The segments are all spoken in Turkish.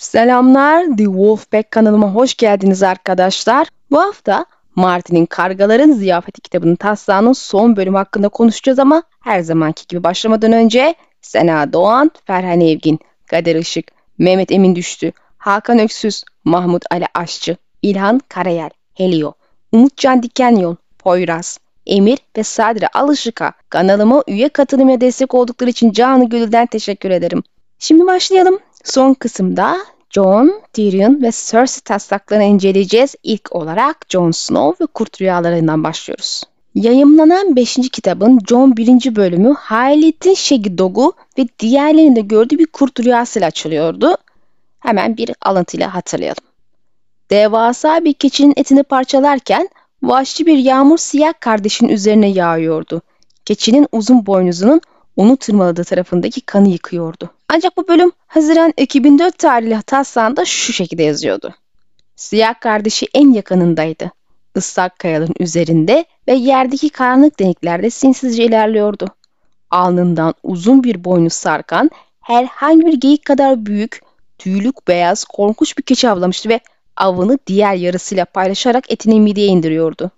Selamlar, The Wolfpack kanalıma hoş geldiniz arkadaşlar. Bu hafta Martin'in Kargaların Ziyafeti kitabının taslağının son bölümü hakkında konuşacağız ama her zamanki gibi başlamadan önce Sena Doğan, Ferhan Evgin, Kader Işık, Mehmet Emin Düştü, Hakan Öksüz, Mahmut Ali Aşçı, İlhan Karayel, Helio, Umutcan Dikenyol, Poyraz, Emir ve Sadri Alışık'a kanalıma üye katılım ve destek oldukları için canı gönülden teşekkür ederim. Şimdi başlayalım. Son kısımda Jon, Tyrion ve Cersei taslaklarını inceleyeceğiz. İlk olarak Jon Snow ve Kurt Rüyalarından başlıyoruz. Yayımlanan 5. kitabın Jon 1. bölümü Haylet'in Shaggy Dog'u ve diğerlerinin de gördüğü bir kurt rüyasıyla açılıyordu. Hemen bir alıntıyla hatırlayalım. Devasa bir keçinin etini parçalarken vahşi bir yağmur siyah kardeşin üzerine yağıyordu. Keçinin uzun boynuzunun onu tırmaladığı tarafındaki kanı yıkıyordu. Ancak bu bölüm Haziran 2004 tarihli taslağında şu şekilde yazıyordu. Siyah kardeşi en yakınındaydı. Islak kayaların üzerinde ve yerdeki karanlık deniklerde sinsizce ilerliyordu. Alnından uzun bir boynuz sarkan, herhangi bir geyik kadar büyük, tüylük beyaz, korkunç bir keçi avlamıştı ve avını diğer yarısıyla paylaşarak etini mideye indiriyordu.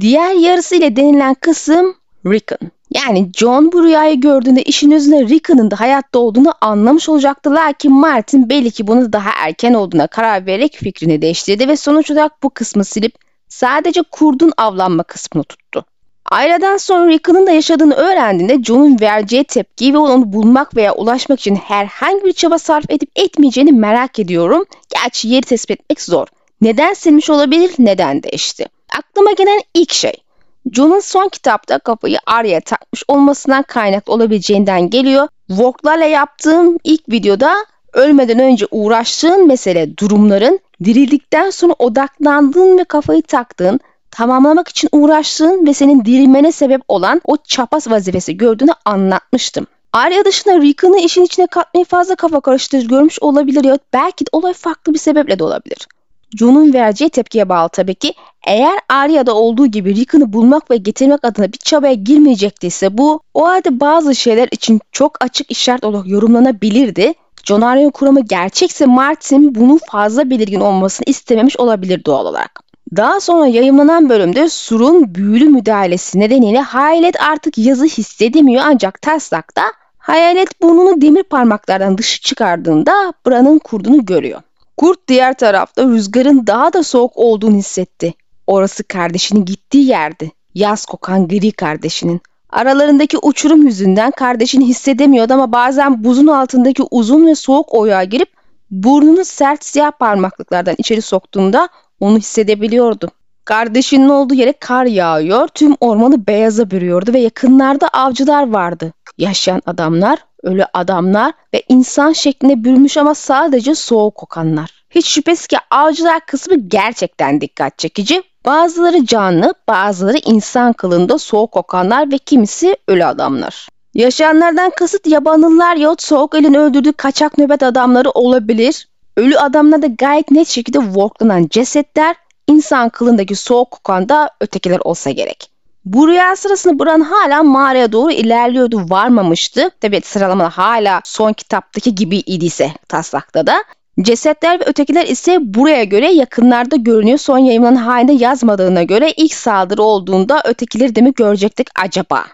Diğer yarısı ile denilen kısım Rickon. Yani John bu rüyayı gördüğünde işin özünde Rickon'ın da hayatta olduğunu anlamış olacaktı. Lakin Martin belli ki bunu daha erken olduğuna karar vererek fikrini değiştirdi ve sonuç olarak bu kısmı silip sadece kurdun avlanma kısmını tuttu. Aileden sonra Rickon'ın da yaşadığını öğrendiğinde John'un vereceği tepkiyi ve onu bulmak veya ulaşmak için herhangi bir çaba sarf edip etmeyeceğini merak ediyorum. Gerçi yeri tespit etmek zor. Neden silmiş olabilir, neden değişti? Aklıma gelen ilk şey John'un son kitapta kafayı Arya'ya takmış olmasından kaynaklı olabileceğinden geliyor. Voglarla yaptığım ilk videoda ölmeden önce uğraştığın mesele durumların dirildikten sonra odaklandığın ve kafayı taktığın, tamamlamak için uğraştığın ve senin dirilmene sebep olan o çapas vazifesi gördüğünü anlatmıştım. Arya dışında Rickon'ı işin içine katmayı fazla kafa karıştırıcı görmüş olabilir ya belki de olay farklı bir sebeple de olabilir. John'un vereceği tepkiye bağlı tabii ki. Eğer Arya'da olduğu gibi Rickon'ı bulmak ve getirmek adına bir çabaya girmeyecektiyse bu o halde bazı şeyler için çok açık işaret olarak yorumlanabilirdi. John Arya'nın kuramı gerçekse Martin bunun fazla belirgin olmasını istememiş olabilir doğal olarak. Daha sonra yayınlanan bölümde Sur'un büyülü müdahalesi nedeniyle Hayalet artık yazı hissedemiyor ancak taslakta Hayalet burnunu demir parmaklardan dışı çıkardığında Bran'ın kurduğunu görüyor. Kurt diğer tarafta rüzgarın daha da soğuk olduğunu hissetti. Orası kardeşinin gittiği yerdi. Yaz kokan gri kardeşinin. Aralarındaki uçurum yüzünden kardeşini hissedemiyordu ama bazen buzun altındaki uzun ve soğuk oyağa girip burnunu sert siyah parmaklıklardan içeri soktuğunda onu hissedebiliyordu. Kardeşinin olduğu yere kar yağıyor, tüm ormanı beyaza bürüyordu ve yakınlarda avcılar vardı. Yaşayan adamlar, ölü adamlar ve insan şeklinde bürümüş ama sadece soğuk kokanlar. Hiç şüphesiz ki avcılar kısmı gerçekten dikkat çekici. Bazıları canlı, bazıları insan kılında soğuk kokanlar ve kimisi ölü adamlar. Yaşayanlardan kasıt yabanıllar yahut soğuk elin öldürdüğü kaçak nöbet adamları olabilir. Ölü adamlar da gayet net şekilde worklanan cesetler, insan kılındaki soğuk kokan da ötekiler olsa gerek. Bu rüya sırasında Bran hala mağaraya doğru ilerliyordu, varmamıştı. Tabi sıralama hala son kitaptaki gibi idiyse taslakta da. Cesetler ve ötekiler ise buraya göre yakınlarda görünüyor. Son yayınlanan halinde yazmadığına göre ilk saldırı olduğunda ötekileri de mi görecektik acaba?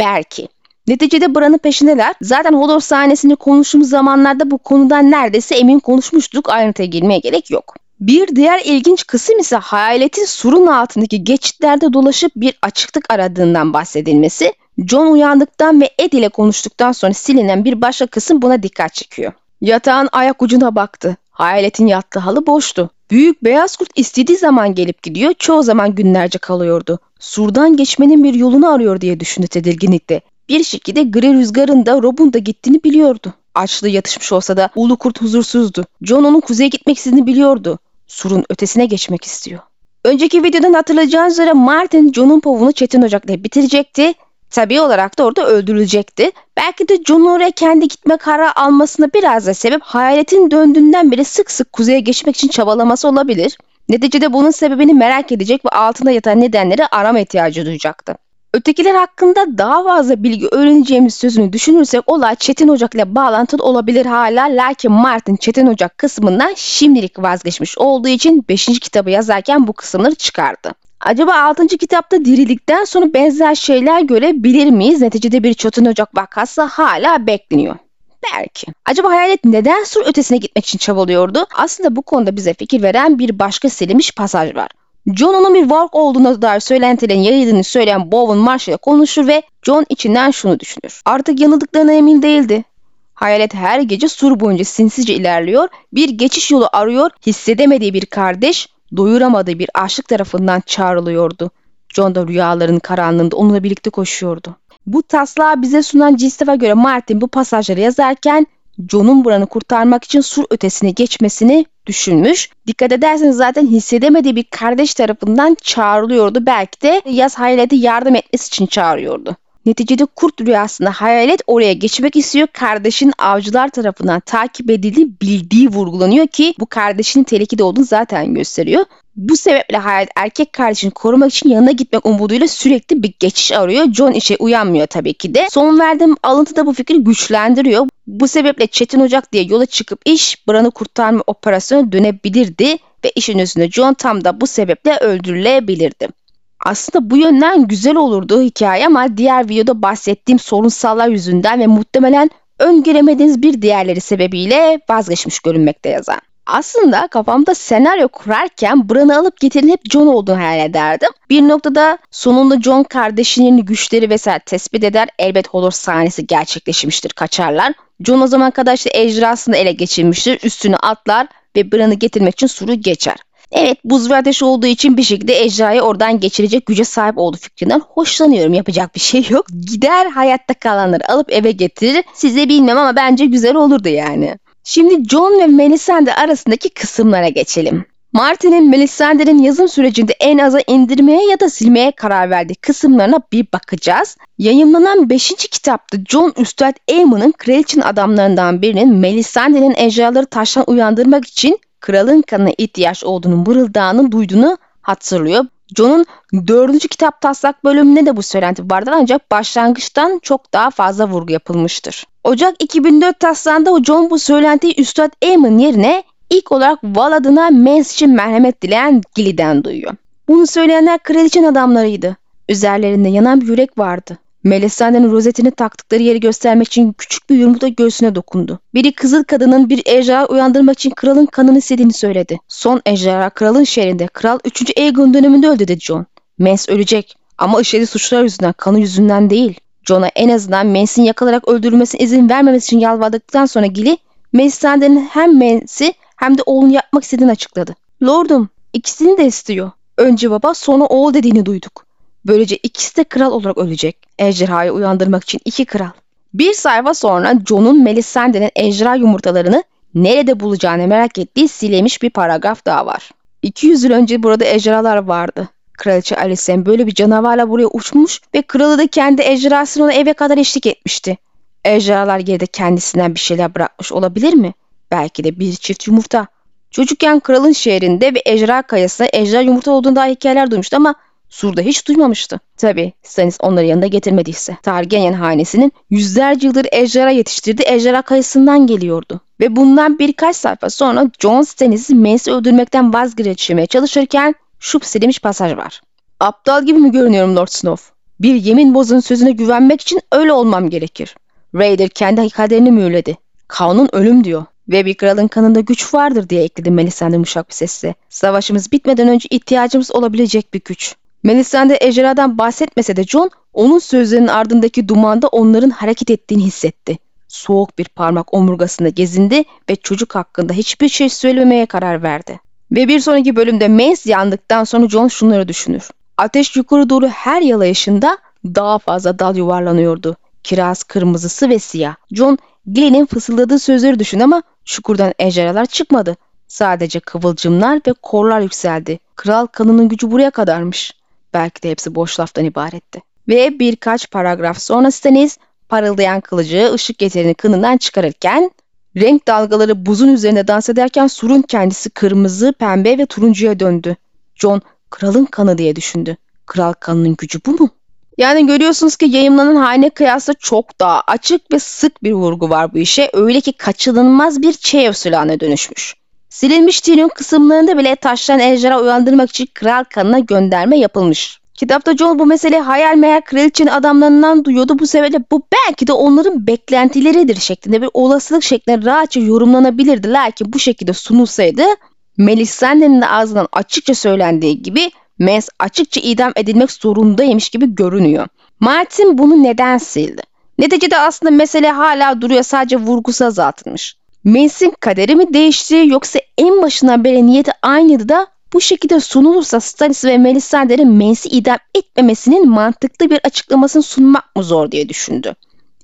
Belki. Neticede Bran'ın peşindeler. Zaten Hodor sahnesini konuştuğumuz zamanlarda bu konudan neredeyse emin konuşmuştuk. Ayrıntıya girmeye gerek yok. Bir diğer ilginç kısım ise hayaletin surun altındaki geçitlerde dolaşıp bir açıklık aradığından bahsedilmesi. John uyandıktan ve Ed ile konuştuktan sonra silinen bir başka kısım buna dikkat çekiyor. Yatağın ayak ucuna baktı. Hayaletin yattığı halı boştu. Büyük beyaz kurt istediği zaman gelip gidiyor, çoğu zaman günlerce kalıyordu. Surdan geçmenin bir yolunu arıyor diye düşündü tedirginlikle. Bir şekilde gri rüzgarın da Rob'un da gittiğini biliyordu. Açlığı yatışmış olsa da ulu kurt huzursuzdu. John onun kuzeye gitmek istediğini biliyordu surun ötesine geçmek istiyor. Önceki videodan hatırlayacağınız üzere Martin John'un povunu Çetin Ocak'la bitirecekti. Tabii olarak da orada öldürülecekti. Belki de John oraya kendi gitme kararı almasına biraz da sebep hayaletin döndüğünden beri sık sık kuzeye geçmek için çabalaması olabilir. Neticede bunun sebebini merak edecek ve altında yatan nedenleri arama ihtiyacı duyacaktı. Ötekiler hakkında daha fazla bilgi öğreneceğimiz sözünü düşünürsek olay Çetin Ocak ile bağlantılı olabilir hala. Lakin Martin Çetin Ocak kısmından şimdilik vazgeçmiş olduğu için 5. kitabı yazarken bu kısımları çıkardı. Acaba 6. kitapta dirildikten sonra benzer şeyler görebilir miyiz? Neticede bir Çetin Ocak vakası hala bekleniyor. Belki. Acaba hayalet neden sur ötesine gitmek için çabalıyordu? Aslında bu konuda bize fikir veren bir başka silinmiş pasaj var. John onun bir Warg olduğuna dair söylentilerin yayıldığını söyleyen Bowen Marsh ile konuşur ve John içinden şunu düşünür. Artık yanıldıklarına emin değildi. Hayalet her gece sur boyunca sinsice ilerliyor, bir geçiş yolu arıyor, hissedemediği bir kardeş, doyuramadığı bir aşık tarafından çağrılıyordu. John da rüyaların karanlığında onunla birlikte koşuyordu. Bu taslağı bize sunan Cistef'a göre Martin bu pasajları yazarken John'un buranı kurtarmak için sur ötesine geçmesini düşünmüş. Dikkat ederseniz zaten hissedemediği bir kardeş tarafından çağrılıyordu. Belki de yaz hayalete yardım etmesi için çağırıyordu. Neticede kurt rüyasında hayalet oraya geçmek istiyor. Kardeşin avcılar tarafından takip edildiği bildiği vurgulanıyor ki bu kardeşinin tehlikede olduğunu zaten gösteriyor. Bu sebeple hayalet erkek kardeşini korumak için yanına gitmek umuduyla sürekli bir geçiş arıyor. John işe uyanmıyor tabii ki de. Son verdiğim alıntı da bu fikri güçlendiriyor. Bu sebeple Çetin Ocak diye yola çıkıp iş Bran'ı kurtarma operasyonu dönebilirdi ve işin üstünde John tam da bu sebeple öldürülebilirdi. Aslında bu yönden güzel olurdu hikaye ama diğer videoda bahsettiğim sorunsallar yüzünden ve muhtemelen öngöremediğiniz bir diğerleri sebebiyle vazgeçmiş görünmekte yazan. Aslında kafamda senaryo kurarken Bran'ı alıp getirin hep John olduğunu hayal ederdim. Bir noktada sonunda John kardeşinin güçleri vesaire tespit eder. Elbet Hodor sahnesi gerçekleşmiştir kaçarlar. John o zaman kadar işte ejderhasını ele geçirmiştir. Üstüne atlar ve Bran'ı getirmek için suru geçer. Evet buz ve ateş olduğu için bir şekilde ejderhayı oradan geçirecek güce sahip olduğu fikrinden hoşlanıyorum. Yapacak bir şey yok. Gider hayatta kalanları alıp eve getirir. Size bilmem ama bence güzel olurdu yani. Şimdi John ve Melisandre arasındaki kısımlara geçelim. Martin'in Melisandre'nin yazım sürecinde en aza indirmeye ya da silmeye karar verdiği kısımlarına bir bakacağız. Yayınlanan 5. kitapta John Üstad Aemon'un kraliçenin adamlarından birinin Melisandre'nin ejderhaları taştan uyandırmak için kralın kanına ihtiyaç olduğunu mırıldağını duyduğunu hatırlıyor. John'un dördüncü kitap taslak bölümünde de bu söylenti vardır ancak başlangıçtan çok daha fazla vurgu yapılmıştır. Ocak 2004 taslağında John bu söylentiyi Üstad Aemon yerine ilk olarak Val adına Mens için merhamet dileyen Gilly'den duyuyor. Bunu söyleyenler kraliçenin adamlarıydı. Üzerlerinde yanan bir yürek vardı. Melisandre'nin rozetini taktıkları yeri göstermek için küçük bir yumrukla göğsüne dokundu. Biri kızıl kadının bir ejderha uyandırmak için kralın kanını istediğini söyledi. Son ejderha kralın şehrinde kral 3. Aegon döneminde öldü dedi John. Mens ölecek ama işlediği suçlar yüzünden kanı yüzünden değil. John'a en azından Mens'in yakalarak öldürülmesine izin vermemesi için yalvardıktan sonra Gilly, Melisandre'nin hem Mens'i hem de oğlunu yapmak istediğini açıkladı. Lordum ikisini de istiyor. Önce baba sonra oğul dediğini duyduk. Böylece ikisi de kral olarak ölecek. Ejderhayı uyandırmak için iki kral. Bir sayfa sonra John'un Melisandre'nin ejderha yumurtalarını nerede bulacağını merak ettiği silemiş bir paragraf daha var. 200 yıl önce burada ejderhalar vardı. Kraliçe Alicent böyle bir canavarla buraya uçmuş ve kralı da kendi ejderhasını ona eve kadar eşlik etmişti. Ejderhalar geride kendisinden bir şeyler bırakmış olabilir mi? Belki de bir çift yumurta. Çocukken kralın şehrinde ve ejderha kayasında ejderha yumurta olduğunda hikayeler duymuştu ama Sur'da hiç duymamıştı. Tabi Stannis onları yanında getirmediyse. Targaryen hanesinin yüzlerce yıldır ejderha yetiştirdiği ejderha kayısından geliyordu. Ve bundan birkaç sayfa sonra Jon Stannis'i Mace'i öldürmekten vazgeçirmeye çalışırken şu silinmiş pasaj var. Aptal gibi mi görünüyorum Lord Snow? Bir yemin bozun sözüne güvenmek için öyle olmam gerekir. Raider kendi kaderini mühürledi. Kanun ölüm diyor. Ve bir kralın kanında güç vardır diye ekledi Melisandre yumuşak bir sesle. Savaşımız bitmeden önce ihtiyacımız olabilecek bir güç. Melisandre ejderhadan bahsetmese de John onun sözlerinin ardındaki dumanda onların hareket ettiğini hissetti. Soğuk bir parmak omurgasında gezindi ve çocuk hakkında hiçbir şey söylememeye karar verdi. Ve bir sonraki bölümde Mace yandıktan sonra John şunları düşünür. Ateş yukarı doğru her yalayışında daha fazla dal yuvarlanıyordu. Kiraz kırmızısı ve siyah. John Gilly'nin fısıldadığı sözleri düşün ama çukurdan ejderhalar çıkmadı. Sadece kıvılcımlar ve korlar yükseldi. Kral kanının gücü buraya kadarmış. Belki de hepsi boş laftan ibaretti. Ve birkaç paragraf sonra Stannis parıldayan kılıcı ışık getirini kınından çıkarırken renk dalgaları buzun üzerinde dans ederken surun kendisi kırmızı, pembe ve turuncuya döndü. John kralın kanı diye düşündü. Kral kanının gücü bu mu? Yani görüyorsunuz ki yayınlanan haline kıyasla çok daha açık ve sık bir vurgu var bu işe. Öyle ki kaçınılmaz bir Çeyev silahına dönüşmüş. Silinmiş Tyrion kısımlarında bile taşlayan ejderha uyandırmak için kral kanına gönderme yapılmış. Kitapta Jon bu meseleyi hayal meyal kraliçenin adamlarından duyuyordu. Bu sebeple bu belki de onların beklentileridir şeklinde bir olasılık şeklinde rahatça yorumlanabilirdi. Lakin bu şekilde sunulsaydı Melisandre'nin de ağzından açıkça söylendiği gibi Mens açıkça idam edilmek zorundaymış gibi görünüyor. Martin bunu neden sildi? Neticede aslında mesele hala duruyor sadece vurgusu azaltılmış. Mens'in kaderi mi değişti yoksa en başından beri niyeti aynıydı da bu şekilde sunulursa Stannis ve Melisandre'nin Mens'i idam etmemesinin mantıklı bir açıklamasını sunmak mı zor diye düşündü.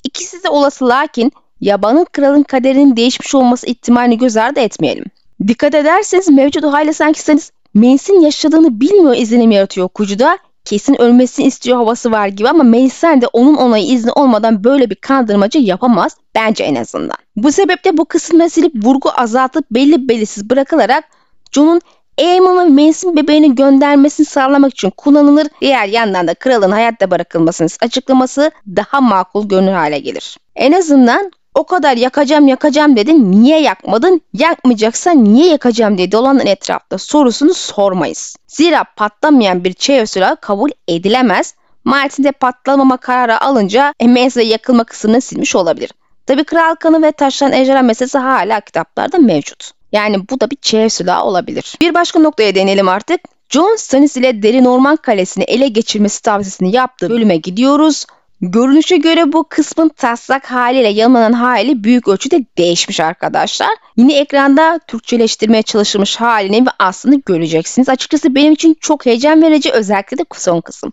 İkisi de olası lakin yabanın kralın kaderinin değişmiş olması ihtimalini göz ardı etmeyelim. Dikkat ederseniz mevcut haliyle sanki Stannis Mens'in yaşadığını bilmiyor izlenim yaratıyor okuyucuda. Kesin ölmesini istiyor havası var gibi ama Melisandre onun onayı izni olmadan böyle bir kandırmacı yapamaz bence en azından. Bu sebeple bu kısımda silip vurgu azaltıp belli belirsiz bırakılarak Jon'un Aemon ve Mace'in bebeğini göndermesini sağlamak için kullanılır. Diğer yandan da kralın hayatta bırakılmasını açıklaması daha makul görünür hale gelir. En azından o kadar yakacağım yakacağım dedin niye yakmadın? Yakmayacaksan niye yakacağım diye dolanın etrafta sorusunu sormayız. Zira patlamayan bir çev silahı kabul edilemez. Martin patlamama kararı alınca Emez'le yakılma kısmını silmiş olabilir. Tabi kral kanı ve taşlanan ejderha meselesi hala kitaplarda mevcut. Yani bu da bir çev silahı olabilir. Bir başka noktaya değinelim artık. John Stannis ile Derin Orman Kalesi'ni ele geçirmesi tavsiyesini yaptığı bölüme gidiyoruz. Görünüşe göre bu kısmın taslak haliyle yanlanan hali büyük ölçüde değişmiş arkadaşlar. Yine ekranda Türkçeleştirmeye çalışılmış halini ve aslını göreceksiniz. Açıkçası benim için çok heyecan verici özellikle de son kısım.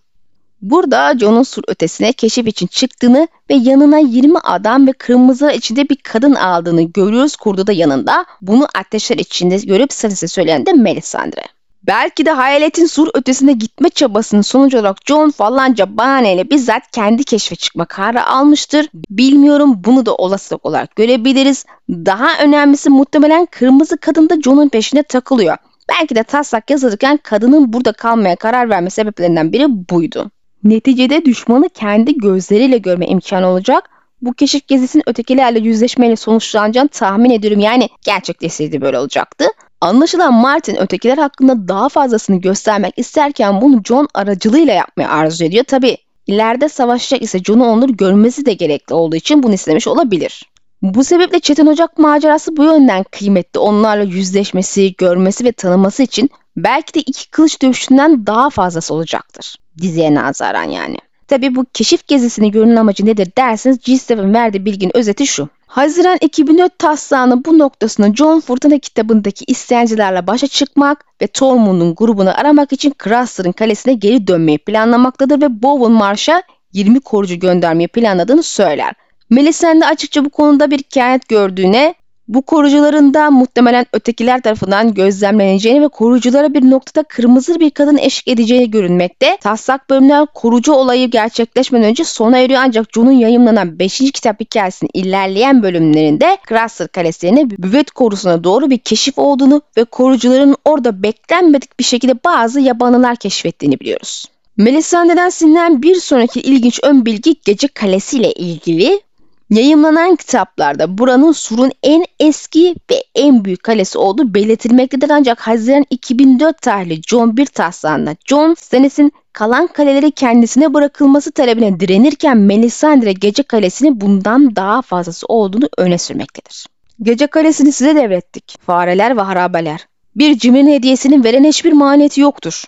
Burada John'un sur ötesine keşif için çıktığını ve yanına 20 adam ve kırmızı içinde bir kadın aldığını görüyoruz kurdu da yanında. Bunu ateşler içinde görüp sesle söyleyen de Melisandre. Belki de hayaletin sur ötesine gitme çabasının sonucu olarak John falanca bahaneyle bizzat kendi keşfe çıkma kararı almıştır. Bilmiyorum bunu da olasılık olarak görebiliriz. Daha önemlisi muhtemelen kırmızı kadın da John'un peşine takılıyor. Belki de taslak yazılırken kadının burada kalmaya karar verme sebeplerinden biri buydu. Neticede düşmanı kendi gözleriyle görme imkanı olacak. Bu keşif gezisinin ötekilerle yüzleşmeyle sonuçlanacağını tahmin ediyorum. Yani gerçekleşseydi böyle olacaktı. Anlaşılan Martin ötekiler hakkında daha fazlasını göstermek isterken bunu John aracılığıyla yapmayı arzu ediyor. Tabi ileride savaşacak ise John'u onları görmesi de gerekli olduğu için bunu istemiş olabilir. Bu sebeple Çetin Ocak macerası bu yönden kıymetli. Onlarla yüzleşmesi, görmesi ve tanıması için belki de iki kılıç dövüşünden daha fazlası olacaktır. Diziye nazaran yani. Tabi bu keşif gezisinin görünen amacı nedir derseniz G7'in verdiği bilginin özeti şu. Haziran 2004 taslağının bu noktasında John Furtuna kitabındaki isyancılarla başa çıkmak ve Tormund'un grubunu aramak için Craster'ın kalesine geri dönmeyi planlamaktadır ve Bowen Marsh'a 20 korucu göndermeyi planladığını söyler. Melisande açıkça bu konuda bir hikayet gördüğüne bu korucuların da muhtemelen ötekiler tarafından gözlemleneceğini ve koruculara bir noktada kırmızı bir kadın eşlik edeceği görünmekte. Taslak bölümler korucu olayı gerçekleşmeden önce sona eriyor ancak John'un yayımlanan 5. kitap hikayesinin ilerleyen bölümlerinde Craster Kalesi'ne büvet korusuna doğru bir keşif olduğunu ve korucuların orada beklenmedik bir şekilde bazı yabanılar keşfettiğini biliyoruz. Melisandre'den sinirlen bir sonraki ilginç ön bilgi Gece Kalesi ile ilgili Yayımlanan kitaplarda buranın surun en eski ve en büyük kalesi olduğu belirtilmektedir ancak Haziran 2004 tarihli John 1 taslağında John Stannis'in kalan kaleleri kendisine bırakılması talebine direnirken Melisandre Gece Kalesi'nin bundan daha fazlası olduğunu öne sürmektedir. Gece Kalesi'ni size devrettik. Fareler ve harabeler. Bir cimrin hediyesinin veren hiçbir maniyeti yoktur.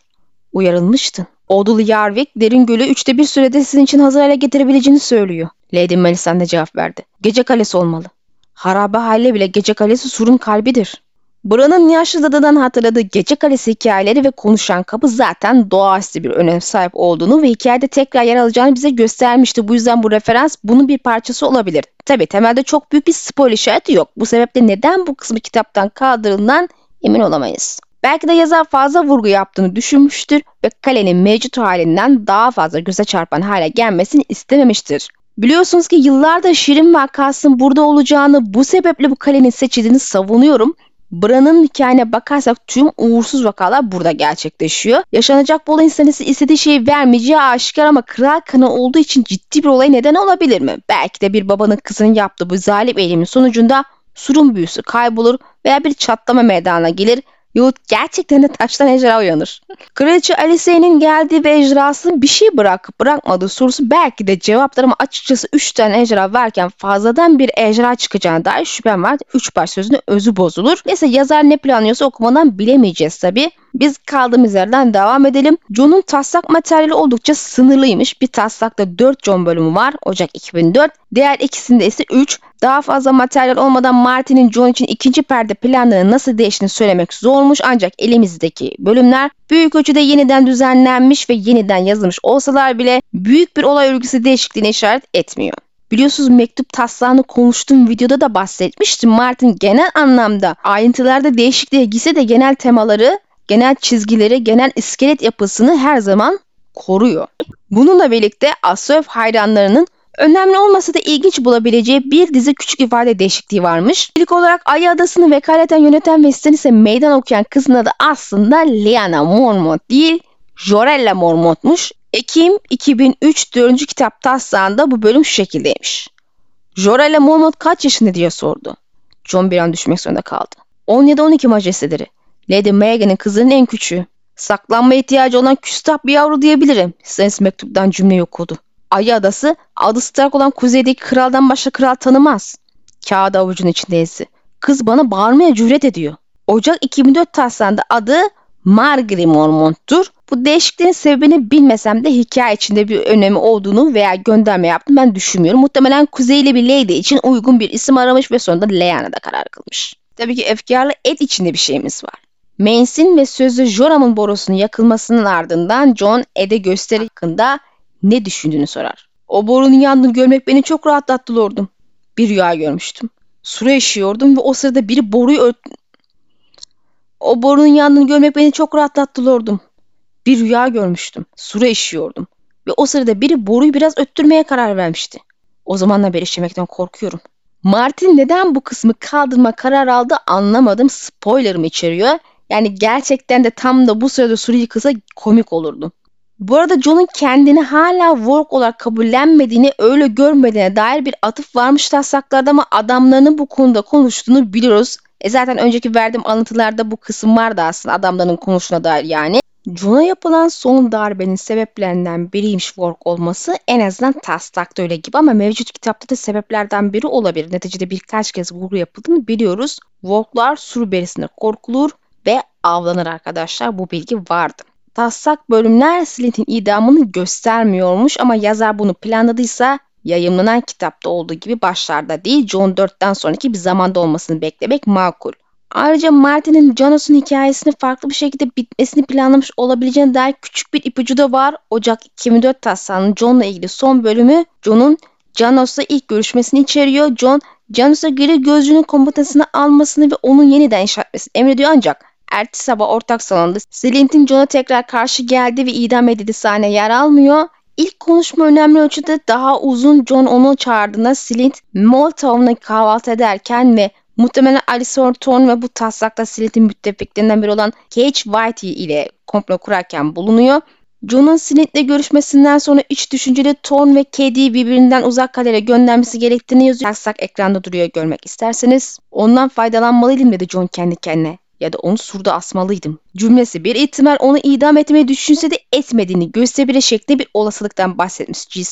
Uyarılmıştın. Odulu Yarvik derin gölü üçte bir sürede sizin için hazır hale getirebileceğini söylüyor. Lady Melisande cevap verdi. Gece kalesi olmalı. Harabe haliyle bile gece kalesi surun kalbidir. Buranın yaşlı dadıdan hatırladığı gece kalesi hikayeleri ve konuşan kapı zaten doğaüstü bir önem sahip olduğunu ve hikayede tekrar yer alacağını bize göstermişti. Bu yüzden bu referans bunun bir parçası olabilir. Tabi temelde çok büyük bir spoiler işareti yok. Bu sebeple neden bu kısmı kitaptan kaldırıldığından emin olamayız. Belki de yazar fazla vurgu yaptığını düşünmüştür ve kalenin mevcut halinden daha fazla göze çarpan hale gelmesini istememiştir. Biliyorsunuz ki yıllardır Şirin vakasının burada olacağını bu sebeple bu kalenin seçildiğini savunuyorum. Bran'ın hikayene bakarsak tüm uğursuz vakalar burada gerçekleşiyor. Yaşanacak bu olayın istediği şeyi vermeyeceği aşikar ama kral kanı olduğu için ciddi bir olay neden olabilir mi? Belki de bir babanın kızının yaptığı bu zalim eylemin sonucunda surun büyüsü kaybolur veya bir çatlama meydana gelir Yahut gerçekten de taştan ejderha uyanır. Kraliçe Alice'nin geldiği ve ejderhasının bir şey bırakıp bırakmadığı sorusu belki de cevaplar ama açıkçası 3 tane ejderha varken fazladan bir ejderha çıkacağına dair şüphem var. 3 baş sözünün özü bozulur. Neyse yazar ne planlıyorsa okumadan bilemeyeceğiz tabi. Biz kaldığımız yerden devam edelim. John'un taslak materyali oldukça sınırlıymış. Bir taslakta 4 John bölümü var Ocak 2004. Diğer ikisinde ise 3. Daha fazla materyal olmadan Martin'in John için ikinci perde planlarının nasıl değiştiğini söylemek zormuş ancak elimizdeki bölümler büyük ölçüde yeniden düzenlenmiş ve yeniden yazılmış olsalar bile büyük bir olay örgüsü değişikliğine işaret etmiyor. Biliyorsunuz mektup taslağını konuştuğum videoda da bahsetmiştim. Martin genel anlamda ayrıntılarda değişikliğe gitse de genel temaları, genel çizgileri, genel iskelet yapısını her zaman koruyor. Bununla birlikte Asöf hayranlarının Önemli olmasa da ilginç bulabileceği bir dizi küçük ifade değişikliği varmış. İlk olarak Ayı Adası'nı vekaleten yöneten ve ise meydan okuyan kızın adı aslında Liana Mormont değil, Jorella Mormont'muş. Ekim 2003 4. kitap taslağında bu bölüm şu şekildeymiş. Jorella Mormont kaç yaşında diye sordu. John bir an düşmek zorunda kaldı. 10 ya da 12 majesteleri. Lady Megan'ın kızının en küçüğü. Saklanma ihtiyacı olan küstah bir yavru diyebilirim. Stannis mektuptan cümle okudu. Ayı Adası adı Stark olan kuzeydeki kraldan başka kral tanımaz. Kağıt avucun içindeyse. Kız bana bağırmaya cüret ediyor. Ocak 2004 taslağında adı Margaery Mormont'tur. Bu değişikliğin sebebini bilmesem de hikaye içinde bir önemi olduğunu veya gönderme yaptım ben düşünmüyorum. Muhtemelen kuzeyli bir lady için uygun bir isim aramış ve sonunda Lyana'da karar kılmış. Tabii ki efkarlı et içinde bir şeyimiz var. Mains'in ve sözlü Joram'ın borusunun yakılmasının ardından John Ed'e gösteri hakkında ne düşündüğünü sorar. O borunun yandığını görmek beni çok rahatlattı lordum. Bir rüya görmüştüm. Sura yaşıyordum ve o sırada biri boruyu ört... O borunun yandığını görmek beni çok rahatlattı lordum. Bir rüya görmüştüm. Sura işiyordum. Ve o sırada biri boruyu biraz öttürmeye karar vermişti. O zamanla beri işlemekten korkuyorum. Martin neden bu kısmı kaldırma karar aldı anlamadım. Spoiler'ımı içeriyor. Yani gerçekten de tam da bu sırada suru yıkılsa komik olurdu. Bu arada John'un kendini hala Work olarak kabullenmediğini, öyle görmediğine dair bir atıf varmış taslaklarda ama adamlarının bu konuda konuştuğunu biliyoruz. E zaten önceki verdiğim alıntılarda bu kısım vardı aslında adamların konuşuna dair yani. John'a yapılan son darbenin sebeplerinden biriymiş Work olması en azından taslakta öyle gibi ama mevcut kitapta da sebeplerden biri olabilir. Neticede birkaç kez vurgu yapıldığını biliyoruz. Work'lar sur berisine korkulur avlanır arkadaşlar. Bu bilgi vardı. Taslak bölümler Slint'in idamını göstermiyormuş ama yazar bunu planladıysa yayınlanan kitapta olduğu gibi başlarda değil John 4'ten sonraki bir zamanda olmasını beklemek makul. Ayrıca Martin'in Janos'un hikayesini farklı bir şekilde bitmesini planlamış olabileceğine dair küçük bir ipucu da var. Ocak 2004 taslağının John'la ilgili son bölümü John'un Janos'la ilk görüşmesini içeriyor. John, Janos'a geri gözcünün komutasını almasını ve onun yeniden inşa etmesini emrediyor ancak ertesi sabah ortak salonda Slint'in John'a tekrar karşı geldi ve idam edildi sahne yer almıyor. İlk konuşma önemli ölçüde daha uzun John onu çağırdığında Slint Molotow'la kahvaltı ederken ve muhtemelen Alice Thorne ve bu taslakta Slint'in müttefiklerinden biri olan Cage Whitey ile komplo kurarken bulunuyor. John'un Slint'le görüşmesinden sonra iç düşünceli Thorne ve Caddy'yi birbirinden uzak kalere göndermesi gerektiğini yazıyor. Taslak ekranda duruyor görmek isterseniz. Ondan faydalanmalıydım dedi John kendi kendine ya da onu surda asmalıydım. Cümlesi bir ihtimal onu idam etmeyi düşünse de etmediğini gösterebilir şeklinde bir olasılıktan bahsetmiş G.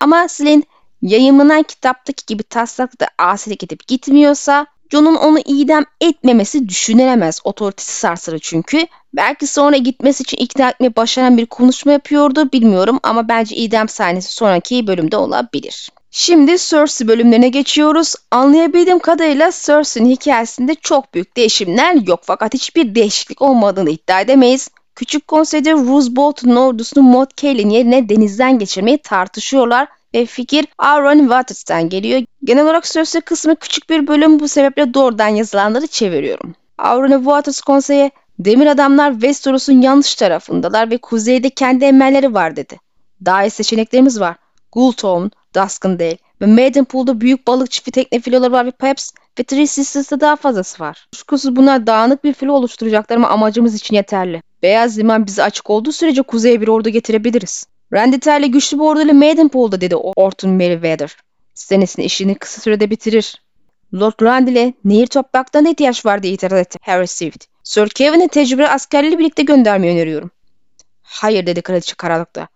Ama Slin yayınlanan kitaptaki gibi taslakta asilik edip gitmiyorsa John'un onu idam etmemesi düşünülemez. Otoritesi sarsılır çünkü. Belki sonra gitmesi için ikna etmeyi başaran bir konuşma yapıyordu bilmiyorum ama bence idam sahnesi sonraki bölümde olabilir. Şimdi Cersei bölümlerine geçiyoruz. Anlayabildiğim kadarıyla Cersei'nin hikayesinde çok büyük değişimler yok fakat hiçbir değişiklik olmadığını iddia edemeyiz. Küçük konseyde Roose Bolton'un ordusunu Mod Kaelin yerine denizden geçirmeyi tartışıyorlar ve fikir Aaron Waters'tan geliyor. Genel olarak Cersei kısmı küçük bir bölüm bu sebeple doğrudan yazılanları çeviriyorum. Aaron Waters konseye Demir adamlar Westeros'un yanlış tarafındalar ve kuzeyde kendi emelleri var dedi. Daha iyi seçeneklerimiz var. Gultown, Duskendale ve Maidenpool'da büyük balık çiftli tekne filoları var ve perhaps ve Three Sisters'ta daha fazlası var. Kuşkusuz bunlar dağınık bir filo oluşturacaklar ama amacımız için yeterli. Beyaz liman bize açık olduğu sürece kuzeye bir ordu getirebiliriz. Randy Ter'le güçlü bir orduyla Maidenpool'da dedi Orton Merriweather. Stannis'in işini kısa sürede bitirir. Lord Randall'e nehir topraklarına ihtiyaç var diye itiraz etti Harry Swift. Sir Kevin'i tecrübeli askerleri birlikte göndermeyi öneriyorum. Hayır dedi kraliçe karanlıkta.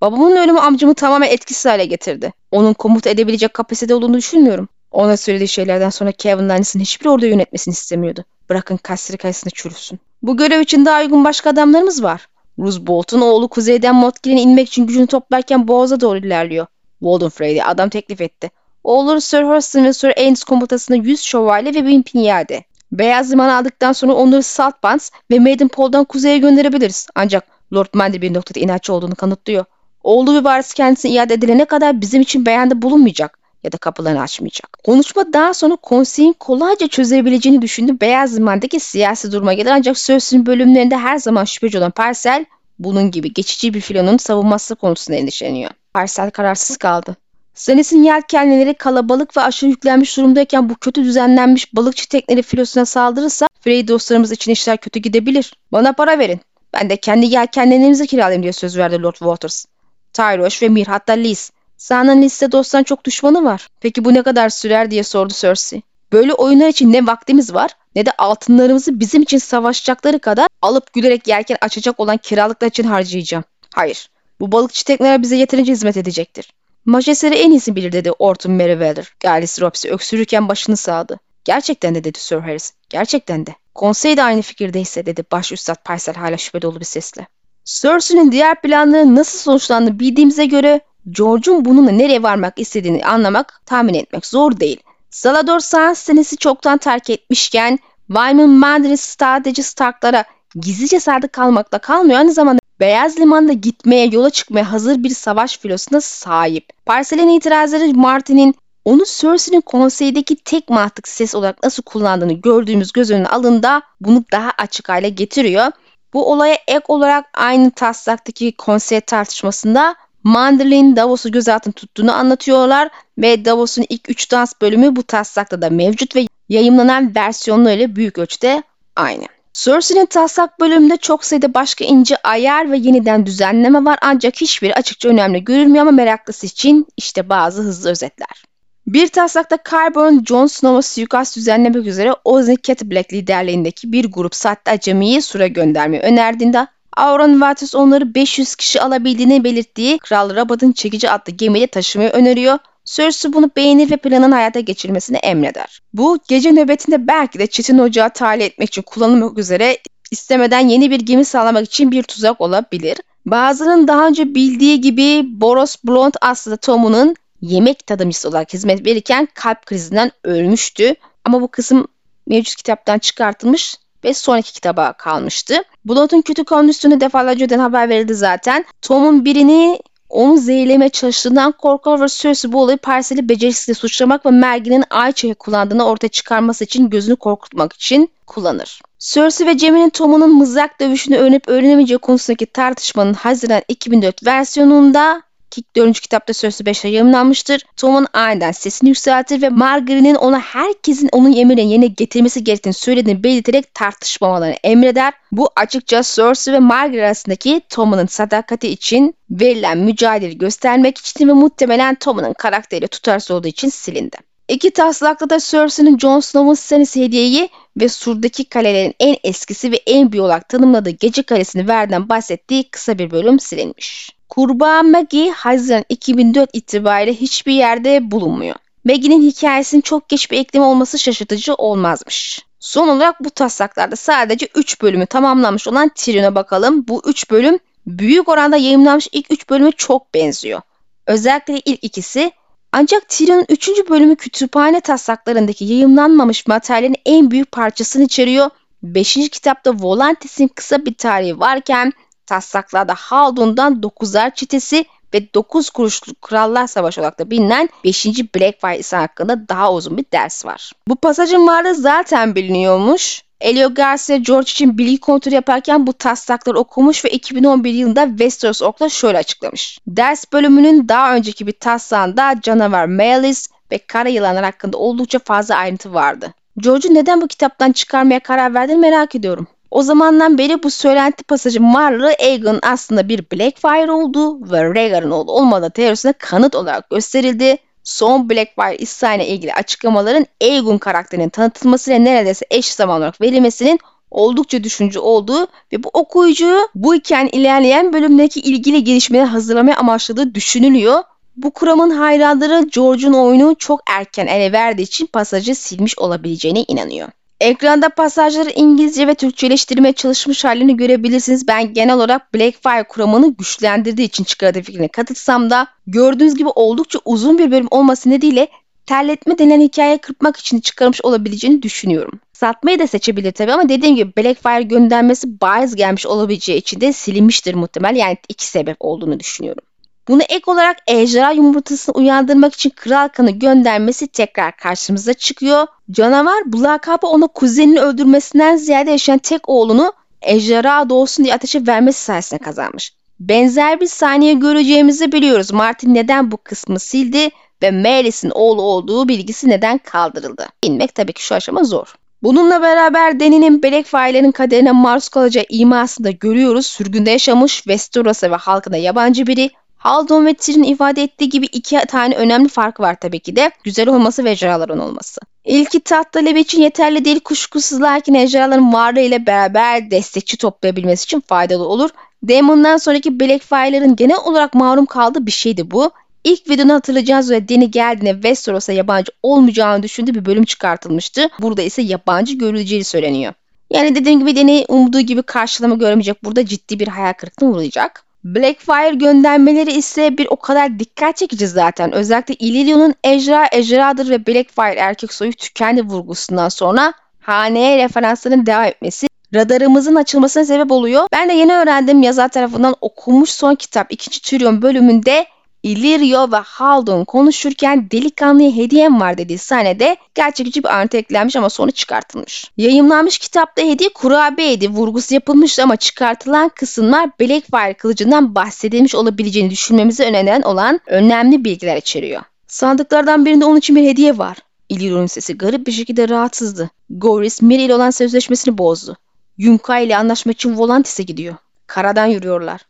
Babamın ölümü amcamı tamamen etkisiz hale getirdi. Onun komuta edebilecek kapasite olduğunu düşünmüyorum. Ona söylediği şeylerden sonra Kevin Lannis'in hiçbir ordu yönetmesini istemiyordu. Bırakın kasri kayısında çürüsün. Bu görev için daha uygun başka adamlarımız var. Roose Bolton oğlu kuzeyden Motkil'in inmek için gücünü toplarken Boğaz'a doğru ilerliyor. Walden Frey'de adam teklif etti. Oğulları Sir Hurston ve Sir Ains komutasında 100 şövalye ve 1000 pinyade. Beyaz limanı aldıktan sonra onları Saltbands ve Maidenpool'dan kuzeye gönderebiliriz. Ancak Lord Mandy bir noktada inatçı olduğunu kanıtlıyor. Oğlu ve varisi kendisine iade edilene kadar bizim için beyanda bulunmayacak ya da kapılarını açmayacak. Konuşma daha sonra konseyin kolayca çözebileceğini düşündü. Beyaz Liman'daki siyasi duruma gelir ancak sözsün bölümlerinde her zaman şüpheci olan Parsel bunun gibi geçici bir filonun savunması konusunda endişeleniyor. Parsel kararsız kaldı. Stannis'in yelkenlileri kalabalık ve aşırı yüklenmiş durumdayken bu kötü düzenlenmiş balıkçı tekneleri filosuna saldırırsa Frey dostlarımız için işler kötü gidebilir. Bana para verin. Ben de kendi yelkenlerimizi kiralayayım diye söz verdi Lord Waters. Tyrosh ve Mir hatta Liz. Sa'nın liste dosttan çok düşmanı var. Peki bu ne kadar sürer diye sordu Cersei. Böyle oyunlar için ne vaktimiz var ne de altınlarımızı bizim için savaşacakları kadar alıp gülerek yelken açacak olan kiralıklar için harcayacağım. Hayır. Bu balıkçı tekneler bize yeterince hizmet edecektir. Majestleri en iyisi bilir dedi Orton Merriweather. Galis Ropsy öksürürken başını sağdı. Gerçekten de dedi Sir Harris. Gerçekten de. Konsey de aynı fikirdeyse dedi baş üstad Paysel hala şüphe dolu bir sesle. Cersei'nin diğer planlarının nasıl sonuçlandığını bildiğimize göre George'un bununla nereye varmak istediğini anlamak, tahmin etmek zor değil. Salador Sansten'isi çoktan terk etmişken Wyman Mandarin sadece Stark'lara gizlice sadık kalmakla kalmıyor. Aynı zamanda Beyaz Liman'da gitmeye, yola çıkmaya hazır bir savaş filosuna sahip. Parsel'in itirazları Martin'in onu Cersei'nin konseydeki tek mantık ses olarak nasıl kullandığını gördüğümüz göz önüne alında bunu daha açık hale getiriyor. Bu olaya ek olarak aynı taslaktaki konsey tartışmasında Manderlin Davos'u gözaltına tuttuğunu anlatıyorlar ve Davos'un ilk 3 dans bölümü bu taslakta da mevcut ve yayımlanan versiyonlarıyla büyük ölçüde aynı. Cersei'nin taslak bölümünde çok sayıda başka ince ayar ve yeniden düzenleme var ancak hiçbiri açıkça önemli görülmüyor ama meraklısı için işte bazı hızlı özetler. Bir taslakta Qyburn, Jon Snow'a suikast düzenlemek üzere Ozzy Black liderliğindeki bir grup sahte acemiyi Sur'a göndermeyi önerdiğinde Auron Varys onları 500 kişi alabildiğini belirttiği Kral Rabad'ın çekici adlı gemiyle taşımayı öneriyor. Cersei bunu beğenir ve planın hayata geçirmesini emreder. Bu gece nöbetinde belki de Çetin Ocağı tahliye etmek için kullanılmak üzere istemeden yeni bir gemi sağlamak için bir tuzak olabilir. Bazılarının daha önce bildiği gibi Boros Blond aslında Tom'un yemek tadımcısı olarak hizmet verirken kalp krizinden ölmüştü. Ama bu kısım mevcut kitaptan çıkartılmış ve sonraki kitaba kalmıştı. Blood'un kötü kondisyonu defalarca öden haber verildi zaten. Tom'un birini onu zehirlemeye çalıştığından korkar ve Cersei bu olayı Parsel'i beceriksizle suçlamak ve Mergin'in Ayça'yı kullandığını ortaya çıkarması için gözünü korkutmak için kullanır. Cersei ve Jaime'nin Tom'un mızrak dövüşünü öğrenip öğrenemeyeceği konusundaki tartışmanın Haziran 2004 versiyonunda ki 4. kitapta sözlü 5'e yayınlanmıştır. Tom'un aniden sesini yükseltir ve Margaret'in ona herkesin onun emrine yerine getirmesi gerektiğini söylediğini belirterek tartışmamalarını emreder. Bu açıkça Cersei ve Margaret arasındaki Tom'un sadakati için verilen mücadele göstermek için ve muhtemelen Tom'un karakteri tutarsız olduğu için silindi. İki taslakta da Cersei'nin Jon Snow'un senesi hediyeyi ve Sur'daki kalelerin en eskisi ve en büyük olarak tanımladığı gece kalesini verden bahsettiği kısa bir bölüm silinmiş. Kurbağa Maggie Haziran 2004 itibariyle hiçbir yerde bulunmuyor. Maggie'nin hikayesinin çok geç bir ekleme olması şaşırtıcı olmazmış. Son olarak bu taslaklarda sadece 3 bölümü tamamlanmış olan Tyrion'a bakalım. Bu 3 bölüm büyük oranda yayınlanmış ilk 3 bölüme çok benziyor. Özellikle ilk ikisi ancak Tyrion'un 3. bölümü kütüphane taslaklarındaki yayınlanmamış materyalin en büyük parçasını içeriyor. 5. kitapta Volantis'in kısa bir tarihi varken taslaklarda Haldun'dan dokuzar çetesi ve 9 kuruşluk Krallar Savaşı olarak da bilinen 5. Blackfire ise hakkında daha uzun bir ders var. Bu pasajın varlığı zaten biliniyormuş. Elio Garcia George için bilgi kontrolü yaparken bu taslakları okumuş ve 2011 yılında Westeros Ok'la şöyle açıklamış. Ders bölümünün daha önceki bir taslağında canavar Melis ve kara yılanlar hakkında oldukça fazla ayrıntı vardı. George'u neden bu kitaptan çıkarmaya karar verdiğini merak ediyorum. O zamandan beri bu söylenti pasajın varlığı Aegon aslında bir Blackfire olduğu ve Rhaegar'ın oğlu olmadığı teorisine kanıt olarak gösterildi. Son Blackfire isyanı ilgili açıklamaların Aegon karakterinin tanıtılmasıyla neredeyse eş zaman olarak verilmesinin oldukça düşünce olduğu ve bu okuyucuyu bu hikayenin ilerleyen bölümdeki ilgili gelişmeleri hazırlamaya amaçladığı düşünülüyor. Bu kuramın hayranları George'un oyunu çok erken ele verdiği için pasajı silmiş olabileceğine inanıyor. Ekranda pasajları İngilizce ve Türkçeleştirmeye çalışmış halini görebilirsiniz. Ben genel olarak Blackfire kuramını güçlendirdiği için çıkardığı fikrine katılsam da gördüğünüz gibi oldukça uzun bir bölüm olması nedeniyle terletme denen hikaye kırpmak için çıkarmış olabileceğini düşünüyorum. Satmayı da seçebilir tabii ama dediğim gibi Blackfire göndermesi bariz gelmiş olabileceği için de silinmiştir muhtemel. Yani iki sebep olduğunu düşünüyorum. Bunu ek olarak ejderha yumurtasını uyandırmak için kral kanı göndermesi tekrar karşımıza çıkıyor. Canavar bu lakabı ona kuzenini öldürmesinden ziyade yaşayan tek oğlunu ejderha doğsun diye ateşe vermesi sayesinde kazanmış. Benzer bir saniye göreceğimizi biliyoruz. Martin neden bu kısmı sildi ve Melis'in oğlu olduğu bilgisi neden kaldırıldı? Bilmek tabii ki şu aşama zor. Bununla beraber Deni'nin Blackfire'lerin kaderine maruz kalacağı imasını da görüyoruz. Sürgünde yaşamış Westeros'a ve halkına yabancı biri Haldon ve Tyr'in ifade ettiği gibi iki tane önemli fark var tabii ki de. Güzel olması ve ejderhaların olması. İlki taht talebi için yeterli değil kuşkusuz lakin ejderhaların varlığı ile beraber destekçi toplayabilmesi için faydalı olur. Damon'dan sonraki Blackfire'ların genel olarak mahrum kaldığı bir şeydi bu. İlk videoda hatırlayacağınız üzere Deni geldiğinde Westeros'a yabancı olmayacağını düşündüğü bir bölüm çıkartılmıştı. Burada ise yabancı görüleceği söyleniyor. Yani dediğim gibi Deni umduğu gibi karşılama görmeyecek. Burada ciddi bir hayal kırıklığına uğrayacak. Blackfire göndermeleri ise bir o kadar dikkat çekici zaten. Özellikle Illyrio'nun ejra ejradır ve Blackfire erkek soyu tükendi vurgusundan sonra haneye referansların devam etmesi radarımızın açılmasına sebep oluyor. Ben de yeni öğrendim yazar tarafından okunmuş son kitap 2. Tyrion bölümünde Illyrio ve Haldon konuşurken delikanlıya hediyem var dediği sahnede gerçekçi bir ayrıntı eklenmiş ama sonra çıkartılmış. Yayımlanmış kitapta hediye kurabiyeydi. Vurgusu yapılmıştı ama çıkartılan kısımlar Blackfire kılıcından bahsedilmiş olabileceğini düşünmemize öneren olan önemli bilgiler içeriyor. Sandıklardan birinde onun için bir hediye var. Illyrio'nun sesi garip bir şekilde rahatsızdı. Goris, Miri ile olan sözleşmesini bozdu. Yunka ile anlaşmak için Volantis'e gidiyor. Karadan yürüyorlar.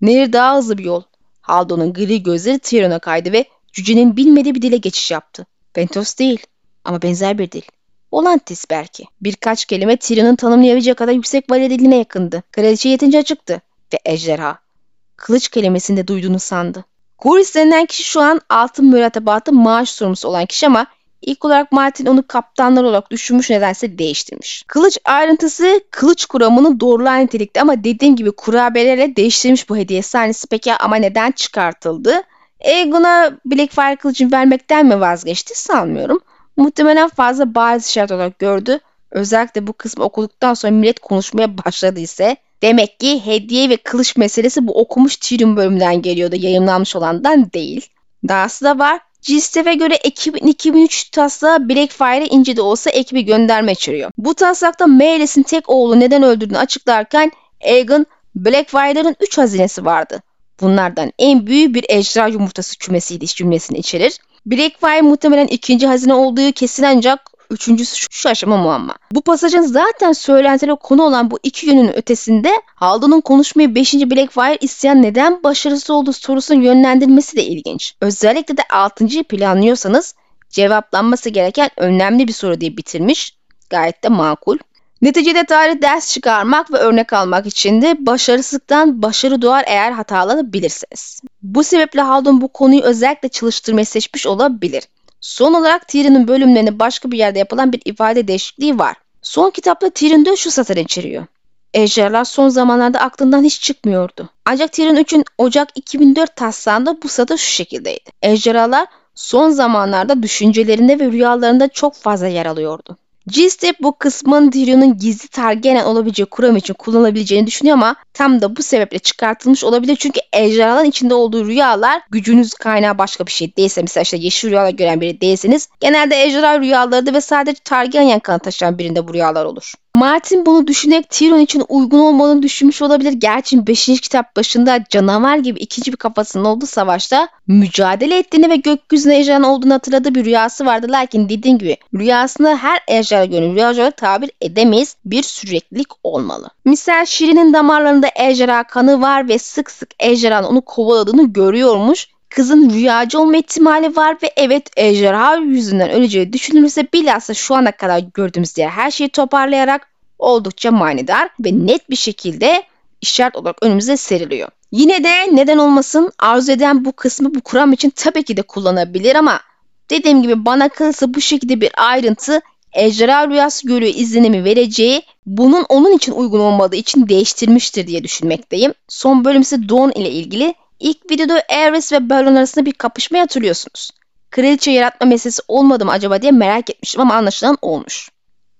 Nehir daha hızlı bir yol. Haldon'un gri gözleri Tyrion'a kaydı ve cücenin bilmediği bir dile geçiş yaptı. Pentos değil ama benzer bir dil. Volantis belki. Birkaç kelime Tyrion'un tanımlayabileceği kadar yüksek valideliğine yakındı. Kraliçe yetince açıktı. Ve ejderha. Kılıç kelimesini de duyduğunu sandı. Kuris denilen kişi şu an altın mürettebatı maaş sorumlusu olan kişi ama İlk olarak Martin onu kaptanlar olarak düşünmüş nedense değiştirmiş. Kılıç ayrıntısı kılıç kuramını doğrulayan nitelikte ama dediğim gibi kurabiyelerle değiştirmiş bu hediye sahnesi. Peki ama neden çıkartıldı? Aegon'a Blackfire kılıcını vermekten mi vazgeçti sanmıyorum. Muhtemelen fazla bariz işaret olarak gördü. Özellikle bu kısmı okuduktan sonra millet konuşmaya başladı ise demek ki hediye ve kılıç meselesi bu okumuş Tyrion bölümünden geliyordu yayınlanmış olandan değil. Dahası da var. Cistef'e göre ekibin 2003 taslağı Blackfire'e ince de olsa ekibi gönderme içeriyor. Bu taslakta Melis'in tek oğlu neden öldürdüğünü açıklarken Aegon Blackfire'ların 3 hazinesi vardı. Bunlardan en büyüğü bir ejderha yumurtası kümesiydi cümlesini içerir. Blackfire muhtemelen ikinci hazine olduğu kesin ancak Üçüncüsü şu, şu aşama muamma. Bu pasajın zaten söylentileri konu olan bu iki yönün ötesinde Haldun'un konuşmayı 5. Blackfire isteyen neden başarısız olduğu sorusunun yönlendirmesi de ilginç. Özellikle de 6. planlıyorsanız cevaplanması gereken önemli bir soru diye bitirmiş. Gayet de makul. Neticede tarih ders çıkarmak ve örnek almak için de başarısızlıktan başarı doğar eğer hatalanabilirsiniz. Bu sebeple Haldun bu konuyu özellikle çalıştırmayı seçmiş olabilir. Son olarak Tyrion'un bölümlerinde başka bir yerde yapılan bir ifade değişikliği var. Son kitapta Tyrion 4 şu satır içeriyor. Ejderler son zamanlarda aklından hiç çıkmıyordu. Ancak Tyrion 3'ün Ocak 2004 taslağında bu satır şu şekildeydi. Ejderhalar son zamanlarda düşüncelerinde ve rüyalarında çok fazla yer alıyordu. G-Step bu kısmın Tyrion'un gizli Targaryen olabileceği kuram için kullanılabileceğini düşünüyor ama tam da bu sebeple çıkartılmış olabilir. Çünkü ejderhaların içinde olduğu rüyalar gücünüz kaynağı başka bir şey değilse mesela işte yeşil rüyalar gören biri değilseniz genelde ejderha rüyalarıdır ve sadece Targaryen kanı taşıyan birinde bu rüyalar olur. Martin bunu düşünerek Tyrion için uygun olmadığını düşünmüş olabilir. Gerçi 5. kitap başında canavar gibi ikinci bir kafasının olduğu savaşta mücadele ettiğini ve gökyüzüne ejderhanın olduğunu hatırladığı bir rüyası vardı. Lakin dediğim gibi rüyasını her ejderha gönül rüya olarak tabir edemeyiz. Bir süreklilik olmalı. Misal Şirin'in damarlarında ejderha kanı var ve sık sık ejderhanın onu kovaladığını görüyormuş kızın rüyacı olma ihtimali var ve evet ejderha yüzünden öleceği düşünülürse bilhassa şu ana kadar gördüğümüz diğer her şeyi toparlayarak oldukça manidar ve net bir şekilde işaret olarak önümüze seriliyor. Yine de neden olmasın arzu eden bu kısmı bu kuram için tabii ki de kullanabilir ama dediğim gibi bana kalırsa bu şekilde bir ayrıntı ejderha rüyası görüyor izlenimi vereceği bunun onun için uygun olmadığı için değiştirmiştir diye düşünmekteyim. Son bölüm ise Dawn ile ilgili İlk videoda Aerys ve Balon arasında bir kapışma hatırlıyorsunuz. Kraliçe yaratma meselesi olmadı mı acaba diye merak etmiştim ama anlaşılan olmuş.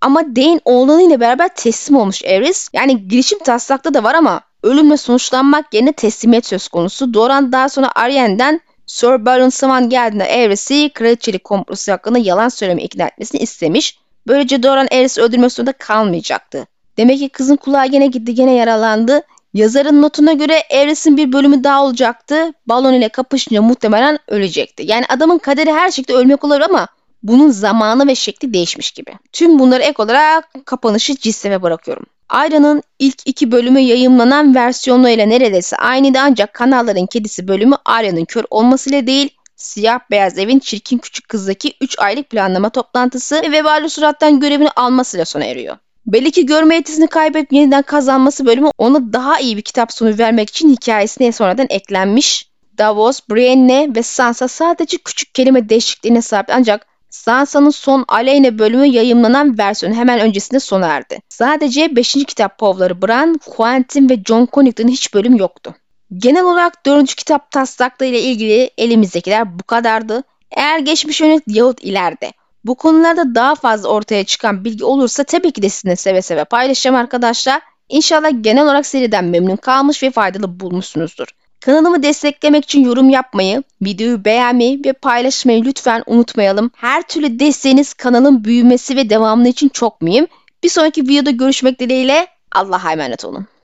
Ama Dane oğlanıyla beraber teslim olmuş Aerys. Yani girişim taslakta da var ama ölümle sonuçlanmak yerine teslimiyet söz konusu. Doran daha sonra Arienne'den Sir Balon Saman geldiğinde Aerys'i kraliçelik komplosu hakkında yalan söylemeye ikna etmesini istemiş. Böylece Doran Aerys'i öldürmek zorunda kalmayacaktı. Demek ki kızın kulağı gene gitti gene yaralandı. Yazarın notuna göre Aerys'in bir bölümü daha olacaktı. Balon ile kapışınca muhtemelen ölecekti. Yani adamın kaderi her şekilde ölmek olur ama bunun zamanı ve şekli değişmiş gibi. Tüm bunları ek olarak kapanışı cisseme bırakıyorum. Ayra'nın ilk iki bölümü yayınlanan versiyonuyla neredeyse aynıydı ancak kanalların kedisi bölümü Arya'nın kör olmasıyla değil Siyah Beyaz Evin Çirkin Küçük Kız'daki 3 aylık planlama toplantısı ve Vebali Surat'tan görevini almasıyla sona eriyor. Belli ki görme yetisini kaybedip yeniden kazanması bölümü ona daha iyi bir kitap sonu vermek için hikayesine sonradan eklenmiş. Davos, Brienne ve Sansa sadece küçük kelime değişikliğine sahip ancak Sansa'nın son Aleyna bölümü yayımlanan versiyonu hemen öncesinde sona erdi. Sadece 5. kitap povları Bran, Quentin ve John Connington'ın hiç bölüm yoktu. Genel olarak 4. kitap taslakları ile ilgili elimizdekiler bu kadardı. Eğer geçmiş yönet yahut ileride bu konularda daha fazla ortaya çıkan bilgi olursa tabii ki de sizinle seve seve paylaşacağım arkadaşlar. İnşallah genel olarak seriden memnun kalmış ve faydalı bulmuşsunuzdur. Kanalımı desteklemek için yorum yapmayı, videoyu beğenmeyi ve paylaşmayı lütfen unutmayalım. Her türlü desteğiniz kanalın büyümesi ve devamlı için çok mühim. Bir sonraki videoda görüşmek dileğiyle Allah'a emanet olun.